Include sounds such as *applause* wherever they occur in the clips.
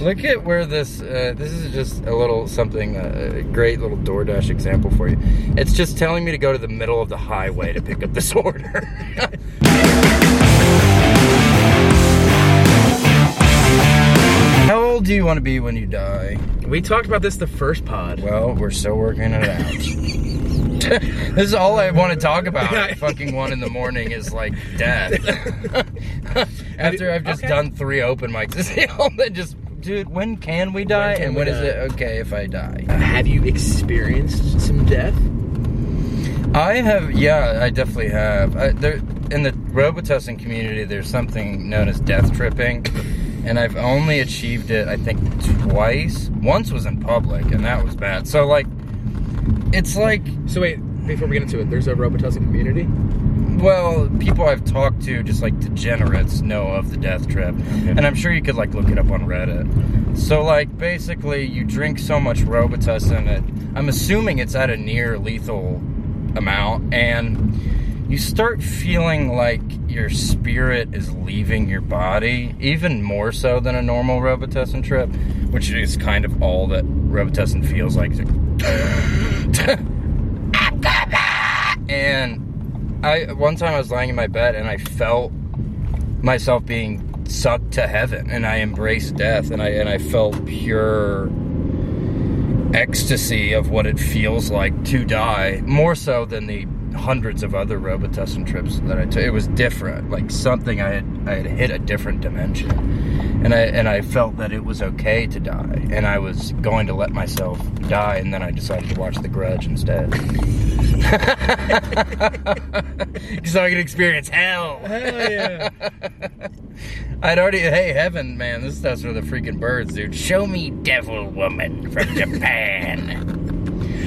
Look at where this. Uh, this is just a little something. Uh, a great little DoorDash example for you. It's just telling me to go to the middle of the highway to pick up this *laughs* order. How old do you want to be when you die? We talked about this the first pod. Well, we're still working it out. *laughs* this is all I want to talk about at *laughs* fucking one in the morning is like death. After I've just Okay. done three open mics, it's all that just, dude, when can we die? can and we when is die? it okay if I die? Uh, have you experienced some death? I have, yeah, I definitely have. I, there, in the Robitussin community, there's something known as death tripping, and I've only achieved it, I think, twice. Once was in public, and that was bad. So, like, it's like So wait, before we get into it, there's a Robitussin community. Well, people I've talked to, just like degenerates, know of the death trip. And I'm sure you could like look it up on Reddit. So like basically you drink so much Robitussin that I'm assuming it's at a near lethal amount and you start feeling like your spirit is leaving your body, even more so than a normal Robitussin trip, which is kind of all that Robitussin feels like. *laughs* and I one time I was lying in my bed and I felt myself being sucked to heaven and I embraced death and I and I felt pure ecstasy of what it feels like to die more so than the hundreds of other Robitussin trips that I took. It was different, like something I had I had hit a different dimension, and I and I felt that it was okay to die, and I was going to let myself die, and then I decided to watch The Grudge instead, *laughs* so I could experience hell. Hell yeah. *laughs* I'd already, hey, heaven, man, this stuff's for the freaking birds, dude. Show me Devil Woman from Japan.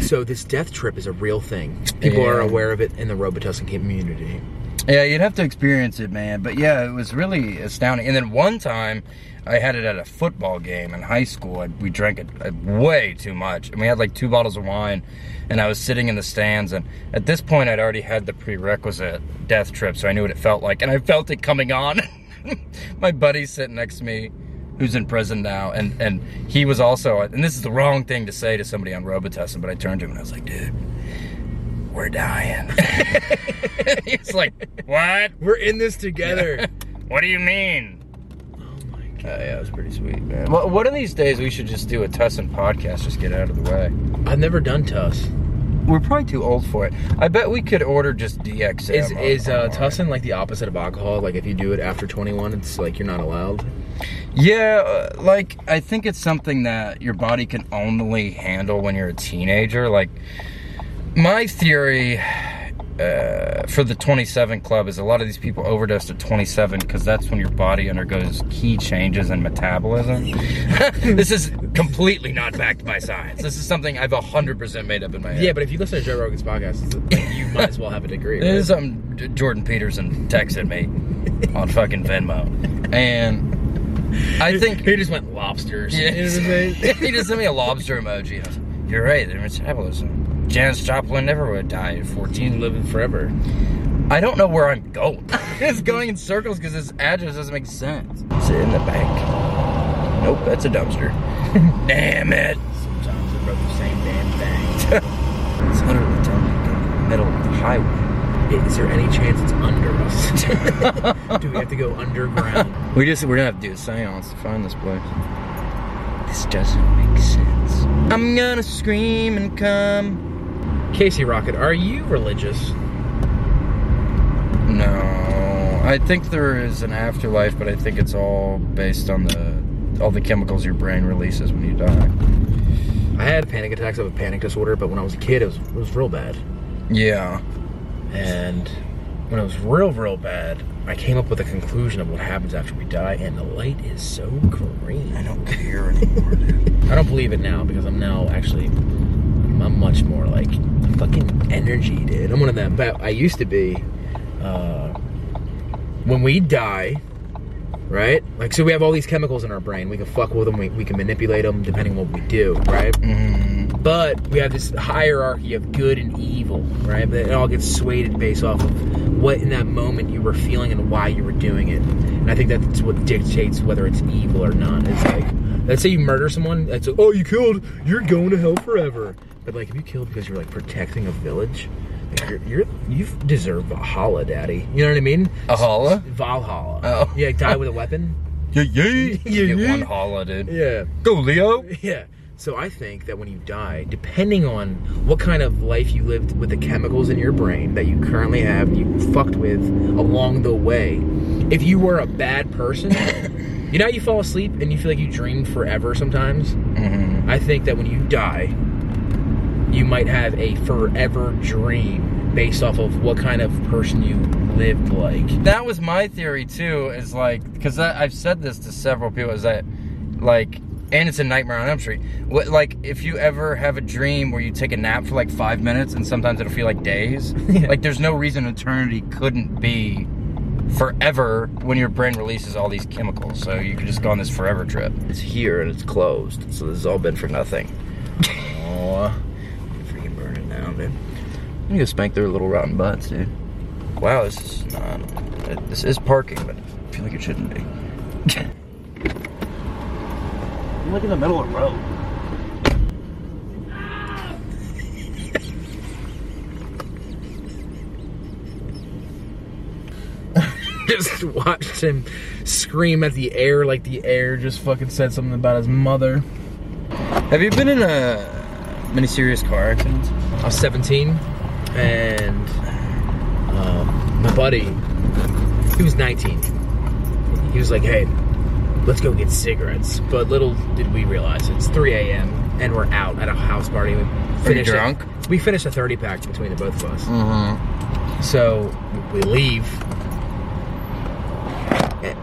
So this death trip is a real thing. People Yeah. are aware of it in the Robitussin community. Yeah, you'd have to experience it, man. But yeah, it was really astounding. And then one time, I had it at a football game in high school. I, we drank it uh, way too much, and we had like two bottles of wine. And I was sitting in the stands, and at this point, I'd already had the prerequisite death trip, so I knew what it felt like, and I felt it coming on. *laughs* My buddy sitting next to me, who's in prison now, and and he was also. And this is the wrong thing to say to somebody on Robitussin, but I turned to him and I was like, dude. We're dying. *laughs* He's like, what? We're in this together. *laughs* What do you mean? oh my Uh, god. yeah, it was pretty sweet, man. Well, one of these days we should just do a Tussin podcast, just get out of the way. I've never done Tuss. We're probably too old for it. I bet we could order just DXM. Is on- is uh. Tussin like the opposite of alcohol? Like if you do it after 21, it's like you're not allowed. Yeah, uh, like I think it's something that your body can only handle when you're a teenager. Like my theory uh, for the 27 club is a lot of these people overdose at 27 because that's when your body undergoes key changes in metabolism. *laughs* this is completely not backed by science. This is something I've 100% made up in my head. Yeah, but if you listen to Joe Rogan's podcast, like, you might as well have a degree. This Right? is something Jordan Peterson texted me on fucking Venmo. And *laughs* I think he just went lobsters. Yeah. You know what I'm saying? *laughs* he just sent me a lobster emoji. I was like, You're right, their metabolism. Janis Joplin never would have died at 14. living forever. I don't know where I'm going. *laughs* it's going in circles because this address doesn't make sense. Is it in the bank? Nope, that's a dumpster. Damn it. Sometimes they're both the same damn thing. It's literally telling me to go to the middle of the highway. Is there any chance it's under us? do we have to go underground? We just, we're gonna have to do a seance to find this place. This doesn't make sense. I'm gonna scream and come. Casey Rocket, are you religious? No, I think there is an afterlife, but I think it's all based on the all the chemicals your brain releases when you die. I had panic attacks of a panic disorder, but when I was a kid, it was, it was real bad. Yeah, And when it was real, real bad, I came up with a conclusion of what happens after we die, and the light is so green. I don't care anymore. Dude. I don't believe it now because I'm now actually I'm much more like fucking energy, dude. I'm one of them. But I used to be. Uh, when we die, right? Like, so we have all these chemicals in our brain. We can fuck with them. We, we can manipulate them depending on what we do, right? Mm, But we have this hierarchy of good and evil, right? But it all gets swayed based off of what in that moment you were feeling and why you were doing it. And I think that's what dictates whether it's evil or not. It's like let's say you murder someone. That's like, oh, you killed. You're going to hell forever. But like, if you killed because you're like protecting a village, like, you're, you're you deserve Valhalla, Daddy. You know what I mean? A holla? Valhalla. Oh. Yeah, die with a weapon. *laughs* Yeah, yeah. Yeah, Get yeah. one holla, dude. Yeah. Go, Leo. *laughs* Yeah. So I think that when you die, depending on what kind of life you lived with the chemicals in your brain that you currently have, you fucked with along the way, if you were a bad person, *laughs* you know how you fall asleep and you feel like you dream forever sometimes? Mm-hmm. I think that when you die, you might have a forever dream based off of what kind of person you lived like. That was my theory too. Is like because I've said this to several people. Is that like, and it's a nightmare on Elm Street. What like if you ever have a dream where you take a nap for like five minutes and sometimes it'll feel like days. *laughs* Yeah. Like there's no reason eternity couldn't be forever when your brain releases all these chemicals. So you could just go on this forever trip. It's here and it's closed. So this has all been for nothing. Oh, freaking burning now, dude. I'm gonna go spank their little rotten butts, dude. Wow, this is not. This is parking, but I feel like it shouldn't be. *laughs* I'm like in the middle of the road. *laughs* just watched him scream at the air like the air just fucking said something about his mother. Have you been in a many serious car accidents? I was 17, and um, my buddy, he was 19. He was like, "Hey, let's go get cigarettes." But little did we realize it's 3 a.m. and we're out at a house party. We finished a- drunk? we finished a 30 pack between the both of us. Mm-hmm. So we leave,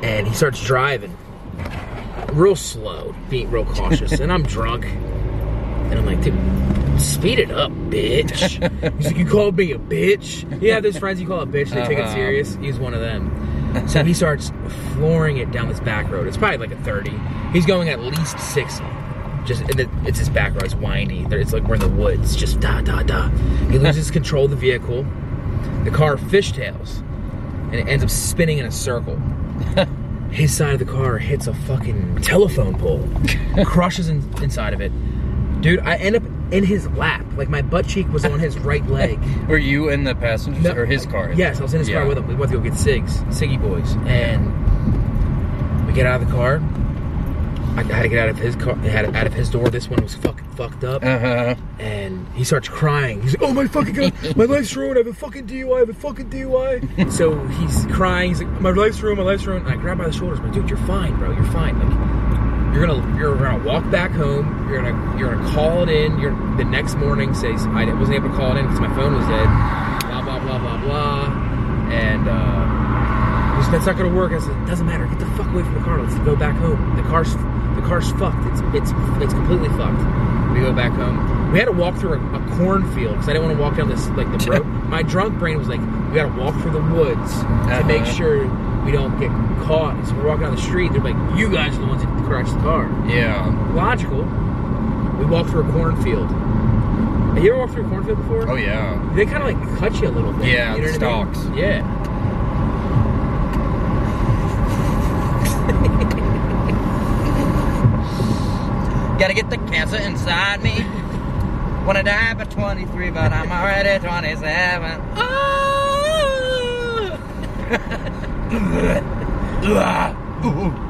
and he starts driving real slow, being real cautious. *laughs* and I'm drunk, and I'm like, dude, speed it up, bitch. *laughs* He's like, you called me a bitch. Yeah, those friends you call a bitch, they take it Uh-huh. serious. He's one of them. *laughs* So he starts flooring it down this back road. It's probably like a 30. He's going at least 60. Just it's this back road. It's windy. It's like we're in the woods. Just da da da. He loses *laughs* control of the vehicle. The car fishtails, and it ends up spinning in a circle. *laughs* His side of the car hits a fucking telephone pole, crushes in, inside of it. Dude, I end up in his lap. Like my butt cheek was on his *laughs* right leg. Were you in the passenger No. or his car? Yes, I was in his car with him. We went to go get cigs, Siggy boys, and we get out of the car. I had to get out of his car, had out of his door. This one was fucking fucked up, Uh-huh. and he starts crying. He's like, "Oh my fucking god, *laughs* my life's ruined. I have a fucking DUI. I have a fucking DUI." so he's crying. He's like, "My life's ruined. My life's ruined." And I grab by the shoulders. I'm like, "Dude, you're fine, bro. You're fine. Like, you're gonna you're gonna walk back home. You're gonna you're gonna call it in. You're the next morning says I wasn't able to call it in because my phone was dead. Blah blah blah blah blah. And uh, that's not gonna work. I said, doesn't matter. Get the fuck away from the car. Let's go back home. The car's the car's fucked. It's it's it's completely fucked. We go back home. We had to walk through a, a cornfield because I didn't want to walk down this like the *laughs* road. My drunk brain was like, we gotta walk through the woods to make Uh-huh. sure we don't get caught. So we're walking down the street. They're like, you guys are the ones that crashed the car. Yeah. Logical. We walked through a cornfield. Have you ever walked through a cornfield before? Oh yeah. They kind of like cut you a little bit. Yeah, you know the I mean? stalks. Yeah. *laughs* Gotta get the cancer inside me. *laughs* Wanna die by 23, but I'm already 27. *laughs* Oh,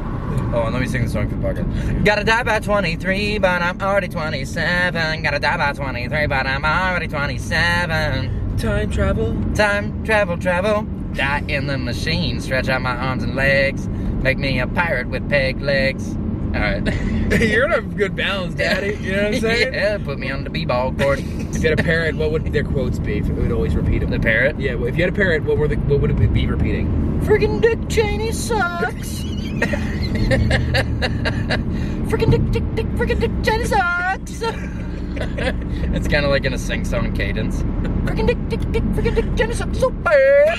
let me sing the song for the podcast. Gotta die by 23, but I'm already 27. Gotta die by 23, but I'm already 27. Time travel. Time, travel, travel. Die in the machine. Stretch out my arms and legs. Make me a pirate with peg legs. Alright. *laughs* You're in a good balance, Daddy. You know what I'm *laughs* saying? yeah, put me on the b-ball court. If you had a parrot, what would their quotes be? If it would always repeat them. the parrot. Yeah. Well, if you had a parrot, what were the, what would it be repeating? Freaking Dick Cheney sucks. *laughs* freaking Dick, Dick, Dick, freaking Dick Cheney sucks. *laughs* it's kind of like in a sing-song cadence. Freaking Dick, Dick, Dick, freaking Dick Cheney sucks so bad.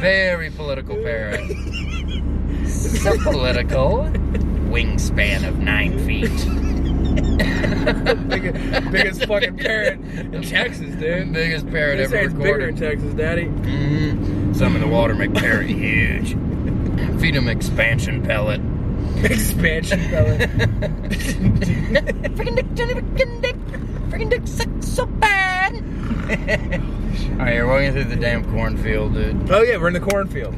Very political parrot. So political. Wingspan of nine feet. biggest, biggest fucking parrot in Texas, dude. Biggest parrot This ever recorded. bigger in. Texas, Daddy. Mhm. Some in the water make parrot *laughs* huge. Feed him expansion pellet. Expansion pellet. freaking dick, Johnny freaking dick, freaking dick sucks so bad. All right, you're walking through the damn cornfield, dude. Oh yeah, we're in the cornfield,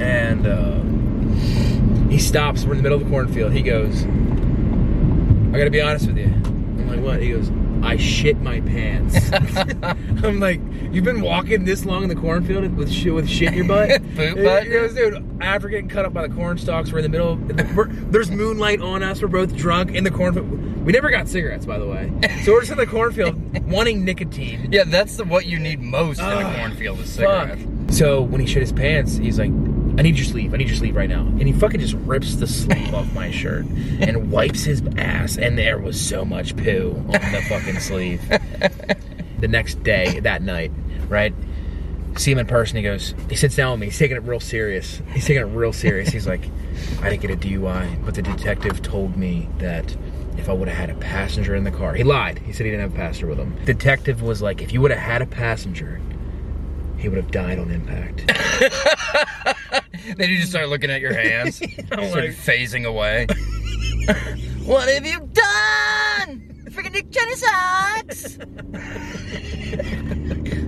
and uh, he stops. We're in the middle of the cornfield. He goes, "I got to be honest with you." I'm like, "What?" He goes, "I shit my pants." *laughs* I'm like, "You've been walking this long in the cornfield with shit with shit in your butt?" *laughs* Poop butt? goes, "Dude, after getting cut up by the corn stalks, we're in the middle. We're, there's moonlight on us. We're both drunk in the cornfield. We never got cigarettes, by the way. So we're just in the cornfield *laughs* wanting nicotine." Yeah, that's the, what you need most in a cornfield is Fuck. cigarettes. So when he shit his pants, he's like, I need your sleeve. I need your sleeve right now. And he fucking just rips the sleeve off my shirt and *laughs* wipes his ass. And there was so much poo on the fucking sleeve. the next day, that night, right? See him in person. He goes, he sits down with me. He's taking it real serious. He's taking it real serious. He's like, I didn't get a DUI, but the detective told me that if I would have had a passenger in the car, he lied. He said he didn't have a passenger with him. Detective was like, if you would have had a passenger, he would have died on impact. *laughs* Then you just start looking at your hands, *laughs* start like- phasing away. *laughs* what have you done? Freaking sucks.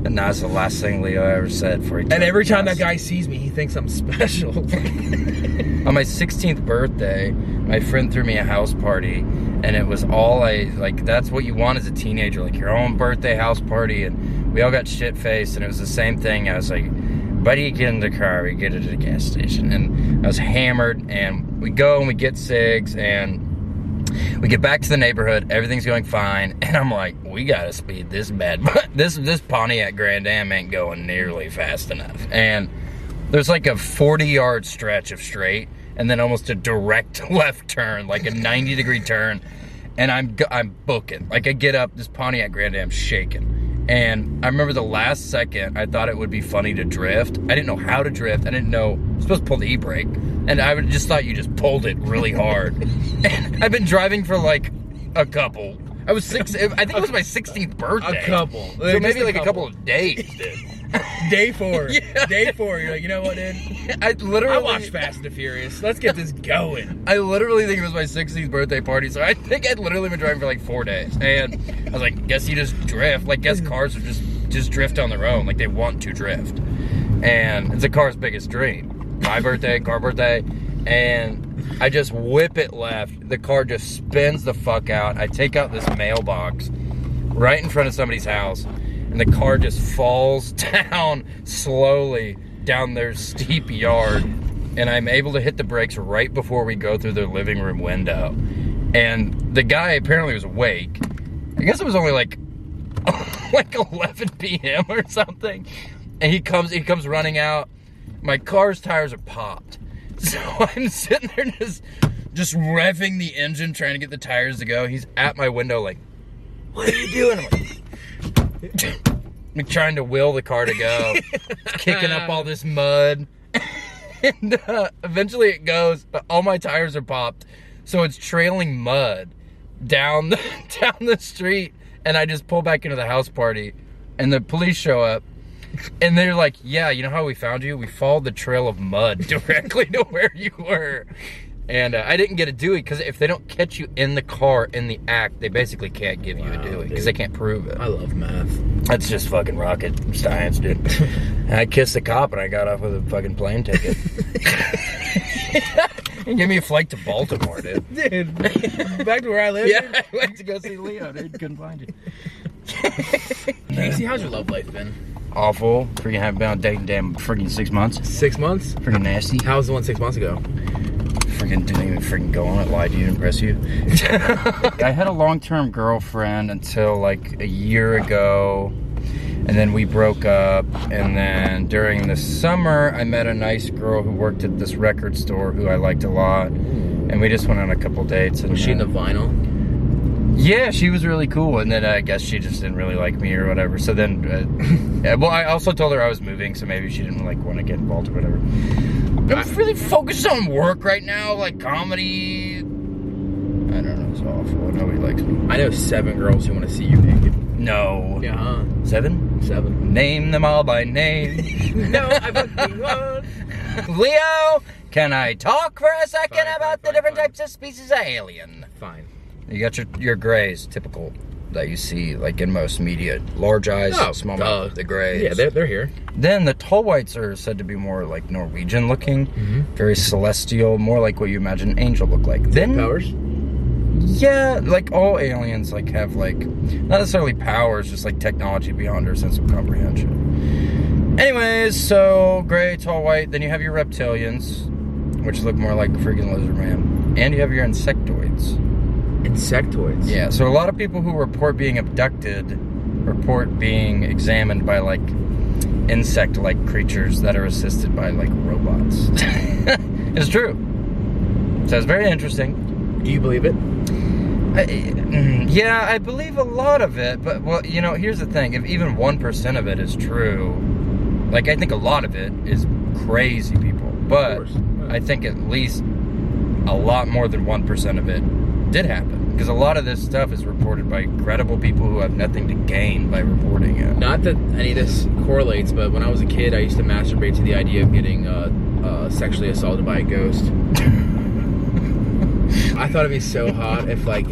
and that's the last thing Leo ever said for he And every time that guy sees me, he thinks I'm special. *laughs* On my 16th birthday, my friend threw me a house party, and it was all I like. That's what you want as a teenager, like your own birthday house party. And we all got shit faced, and it was the same thing. I was like, "Buddy, get in the car. We get it at a gas station." And I was hammered, and we go and we get cigs, and we get back to the neighborhood. Everything's going fine, *laughs* and I'm like, "We gotta speed this bad, *laughs* but this this Pontiac Grand Am ain't going nearly fast enough." And there's like a 40 yard stretch of straight and then almost a direct *laughs* left turn like a 90 degree turn and i'm i'm booking like i get up this pontiac grand am shaking and i remember the last second i thought it would be funny to drift i didn't know how to drift i didn't know i'm supposed to pull the e-brake and i just thought you just pulled it really hard *laughs* and i've been driving for like a couple i was six i think it was my 16th birthday a couple. so maybe like a couple couple. of days. *laughs* Day four. *laughs* Yeah. Day four. You're like, you know what, dude? i literally I watched Fast and the Furious. Let's get this going. *laughs* I literally think it was my 16th birthday party, so I think I'd literally been driving for like four days. And I was like, guess you just drift. Like, guess mm-hmm. cars are just just drift on their own. Like they want to drift. And it's a car's biggest dream. My birthday, car birthday, and I just whip it left. The car just spins the fuck out. I take out this mailbox right in front of somebody's house, and the car just falls *laughs* down slowly down their steep yard. And I'm able to hit the brakes right before we go through their living room window. And the guy apparently was awake. I guess it was only like *laughs* like 11 p.m. or something. And he comes he comes running out. My car's tires are popped. *laughs* So I'm sitting there just just revving the engine trying to get the tires to go. He's at my window like, "What are you doing?" I'm *laughs* trying to will the car to go, *laughs* kicking up all this mud. *laughs* and uh, eventually it goes, but all my tires are popped. So it's trailing mud down the, down the street and I just pull back into the house party and the police show up and they're like, "Yeah, you know how we found you? We followed the trail of mud directly to where you were." And uh, I didn't get a Dewey because if they don't catch you in the car in the act, they basically can't give you Wow, a Dewey because they can't prove it. I love math. That's just fucking rocket science, dude. *laughs* and I kissed the cop and I got off with a fucking plane ticket. *laughs* he gave me a flight to Baltimore, dude. *laughs* Dude, back to where I live. Yeah, I went to go see Leo, dude. Couldn't find you. Casey, how's your love life been? Awful. Freaking haven't been on dating damn freaking six months. Six months? Freaking nasty. How was the one six months ago? Freaking didn't even freaking go on it. Lied to you to impress you. *laughs* I had a long-term girlfriend until like a year ago. And then we broke up. And then during the summer, I met a nice girl who worked at this record store who I liked a lot. And we just went on a couple dates. And Was she then- into vinyl? Yeah, she was really cool, and then uh, I guess she just didn't really like me or whatever. So then, uh, yeah, well, I also told her I was moving, so maybe she didn't like want to get involved or whatever. I'm really focused on work right now, like comedy. I don't know, it's awful. Nobody likes me. I know seven girls who want to see you naked. No. Yeah, huh? Seven? Seven. Name them all by name. *laughs* no, I fucking won't. *laughs* Leo, Can I talk for a second Fine, about fine, the fine, different types of species of alien? Fine. You got your your grays, typical that you see like in most media. Large eyes, Oh, small mouth, the grays. Yeah, they're, they're here. Then the tall whites are said to be more like Norwegian looking, Mm-hmm. very celestial, more like what you imagine an angel look like. Then Powers? yeah, like all aliens like have like not necessarily powers, just like technology beyond our sense of comprehension. Anyways, so gray, tall, white. Then you have your reptilians, which look more like freaking lizard man, and you have your insectoids. Insectoids. Yeah, so a lot of people who report being abducted report being examined by like insect like creatures that are assisted by like robots. *laughs* it's true. So it's very interesting. Do you believe it? I, mm, yeah, I believe a lot of it, but well, you know, here's the thing: if even one percent of it is true, like I think a lot of it is crazy people, but. I think at least a lot more than one percent of it did happen because a lot of this stuff is reported by credible people who have nothing to gain by reporting it. Not that any of this correlates, but when I was a kid, I used to masturbate to the idea of getting uh, uh, sexually assaulted by a ghost. *laughs* I thought it'd be so hot if, like,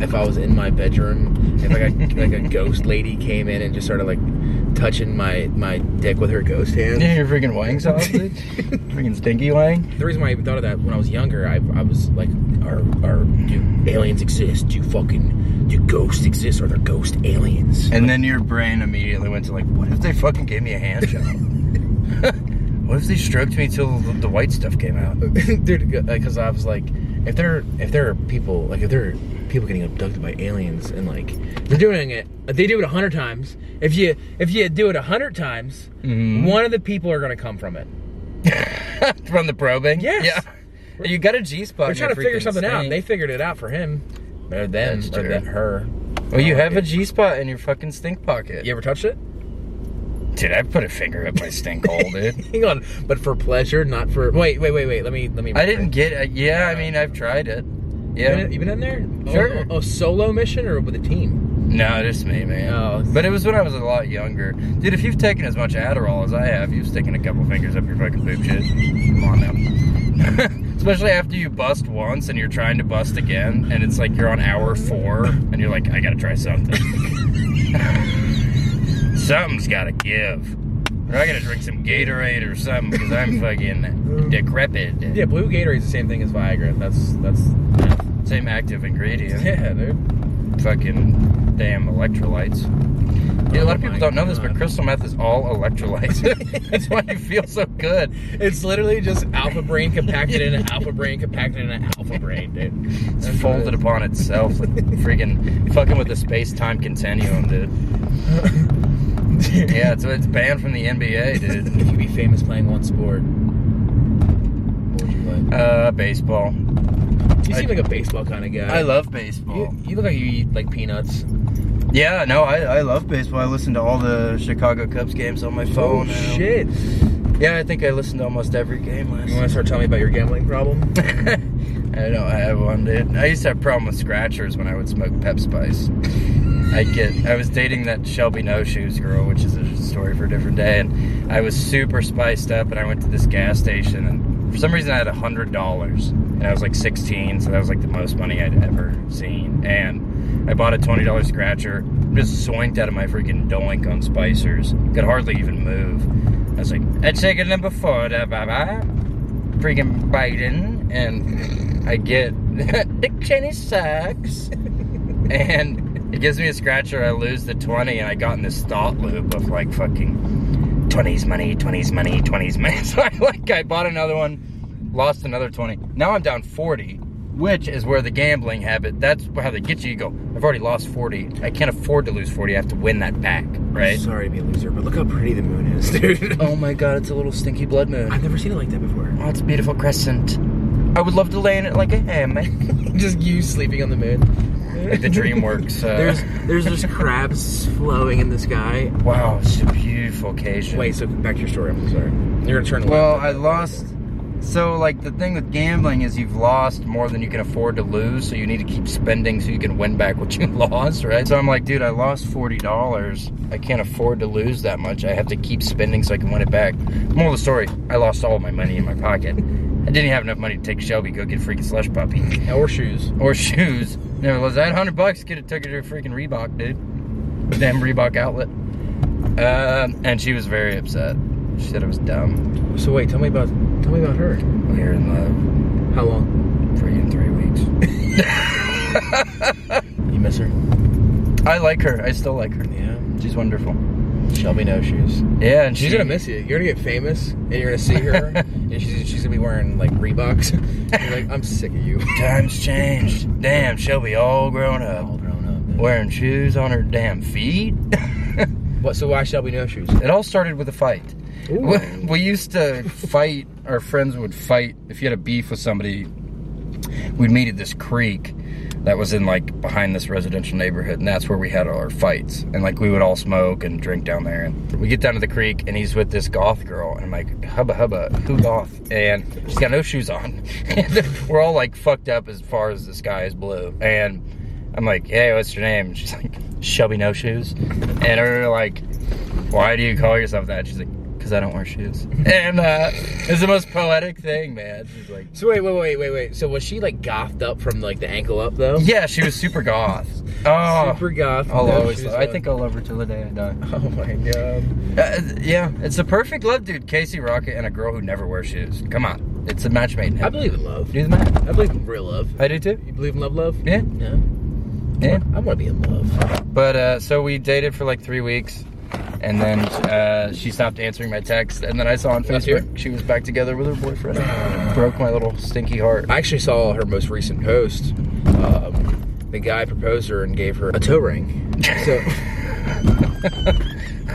if I was in my bedroom, if like a, *laughs* like a ghost lady came in and just started like touching my my dick with her ghost hands. Yeah, your freaking wang sauce, *laughs* dude. freaking stinky wang. The reason why I even thought of that when I was younger, I, I was like, are, are do aliens exist? Do fucking do ghosts exist? Are there ghost aliens? And then your brain immediately went to like, what if they fucking gave me a hand job? *laughs* what if they stroked me till the, the white stuff came out? dude because i was like if there if there are people like if there people getting abducted by aliens and like they're doing it they do it a hundred times if you if you do it a hundred times Mhm. one of the people are to come from it *laughs* From the probing? Yes. Yeah. You got a G spot. they're trying to figure something out and they figured it out for him or them That's or that her Well, you Oh, have a G spot in your fucking stink pocket. you ever touched it Dude, I put a finger up my stink hole, dude. *laughs* hang on but for pleasure not for wait wait wait wait let me let me I didn't get it. Yeah, I mean, I've tried it. Yeah. been, you been in there Sure. a, solo mission or with a team No, just me, man. Oh. But it was when I was a lot younger. Dude, if you've taken as much Adderall as I have, you've sticking a couple fingers up your fucking boob shit. Come on now. *laughs* Especially after you bust once and you're trying to bust again, and it's like you're on hour four, and you're like, I gotta try something. *laughs* Something's gotta give. Or I gotta drink some Gatorade or something because I'm *laughs* fucking decrepit. yeah blue gatorade's the same thing as viagra that's that's Same active ingredient. *laughs* yeah dude fucking damn electrolytes. Yeah, a lot of Oh people don't know this, but crystal meth is all electrolytes. *laughs* That's why you feel so good. It's literally just alpha brain compacted in an alpha brain compacted in an alpha brain, dude. It's That's folded it upon itself, like freaking fucking with the space time continuum, dude. *laughs* Yeah, it's it's banned from the NBA, *laughs* dude. If you could be famous playing one sport, what would you play? Uh, baseball. You I- seem like a baseball kind of guy. I love baseball. you look like you eat like peanuts. Yeah, no, I, I love baseball. I listen to all the Chicago Cubs games on my phone. Oh, shit! Yeah, I think I listened to almost every game last. You want to start telling me about your gambling problem? *laughs* I don't I have one, dude. I used to have a problem with scratchers when I would smoke Pep Spice. I get. I was dating that Shelby No Shoes girl, which is a story for a different day, and I was super spiced up, and I went to this gas station, and for some reason I had a hundred dollars, and I was like 16, so that was like the most money I'd ever seen, and I bought a twenty dollar scratcher, just zoinked out of my freaking doink on Spicers, could hardly even move. I was like, I'd taken number four, da bye bye freaking Biden, and I get Dick Cheney sucks, and it gives me a scratcher. I lose the twenty, and I got in this thought loop of like fucking twenties money, twenties money, twenties money. *laughs* So I like I bought another one, lost another twenty. Now I'm down forty. Which is where the gambling habit, that's how they get you. You go, I've already lost 40. I can't afford to lose 40. I have to win that back, right? Sorry to be a loser, but look how pretty the moon is, *laughs* dude. Oh my god, it's a little stinky blood moon. I've never seen it like that before. Oh, it's a beautiful crescent. I would love to lay in it like a hammock. *laughs* Just you sleeping on the moon. like the DreamWorks. Uh, There's there's just crabs flowing in the sky. wow, it's a beautiful occasion. Wait, so back to your story. I'm sorry. You're gonna turn. the Well. I lost. So, like, the thing with gambling is you've lost more than you can afford to lose, so you need to keep spending so you can win back what you *laughs* lost, right? So I'm like, dude, I lost $40. I can't afford to lose that much. I have to keep spending so I can win it back. Moral of the story, I lost all my money in my pocket. I didn't have enough money to take Shelby go get a freaking slush puppy Or shoes. or shoes. Never was that hundred bucks. Could have took her to a freaking Reebok, dude. Damn Reebok outlet. Um, and she was very upset. She said it was dumb. So wait, tell me about tell me about her. We were in love How long? in three weeks. *laughs* You miss her? I like her. I still like her. Yeah. She's wonderful. Shelby no shoes. Yeah, and She's she, gonna miss you. You're gonna get famous, and you're gonna see her, *laughs* and she's, she's gonna be wearing like Reeboks. *laughs* You're like, I'm sick of you. *laughs* Times changed. Damn, Shelby all grown up. All grown up. man. Wearing shoes on her damn feet. What? So why Shelby no shoes? it all started with a fight. We, we used to fight, our friends would fight. If you had a beef with somebody, we'd meet at this creek that was in like behind this residential neighborhood, and that's where we had all our fights. And like we would all smoke and drink down there. And we get down to the creek, and he's with this goth girl, and I'm like, hubba hubba, who goth? And she's got no shoes on. *laughs* we're all like fucked up as far as the sky is blue. And I'm like, hey, what's your name? And she's like, Shelby No Shoes. And we're like, why do you call yourself that? She's like, because I don't wear shoes. And uh, it's the most poetic thing, man. She's like, So wait, wait, wait, wait, wait. So was she like gothed up from like the ankle up though? yeah, she was super goth. *laughs* Oh, Super goth. I'll no always. shoes I think I'll love her till the day I die. *laughs* Oh my god. Uh, yeah, it's the perfect love, dude. Casey Rocket and a girl who never wears shoes. Come on, it's a match made in heaven. I heaven. believe in love. Do the math. I believe in real love. I do too. You believe in love, love? Yeah, Yeah. yeah. I want to be in love. But uh, so we dated for like three weeks, and then uh, she stopped answering my text. And then I saw on Facebook she was back together with her boyfriend. Broke my little stinky heart. I actually saw her most recent post. Um, the guy proposed her and gave her a toe ring. So *laughs* *laughs*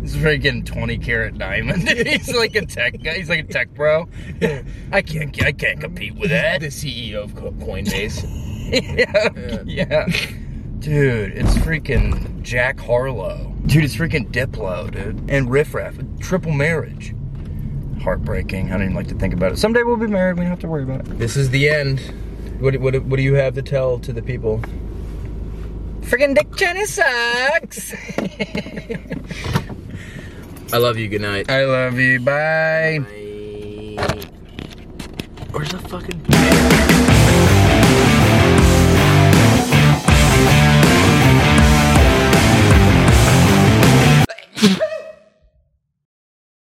He's freaking twenty carat diamond. *laughs* He's like a tech guy. He's like a tech bro. I can't. I can't compete with that. the CEO of Co- Coinbase. yeah, yeah. Dude, it's freaking Jack Harlow. Dude, it's freaking Diplo, dude. And Riff Raff. Triple marriage. Heartbreaking. I don't even like to think about it. Someday we'll be married. We don't have to worry about it. this is the end. What, what, what do you have to tell to the people? Freaking Dick Cheney sucks. *laughs* I love you. Good night. I love you. Bye. Where's the fucking?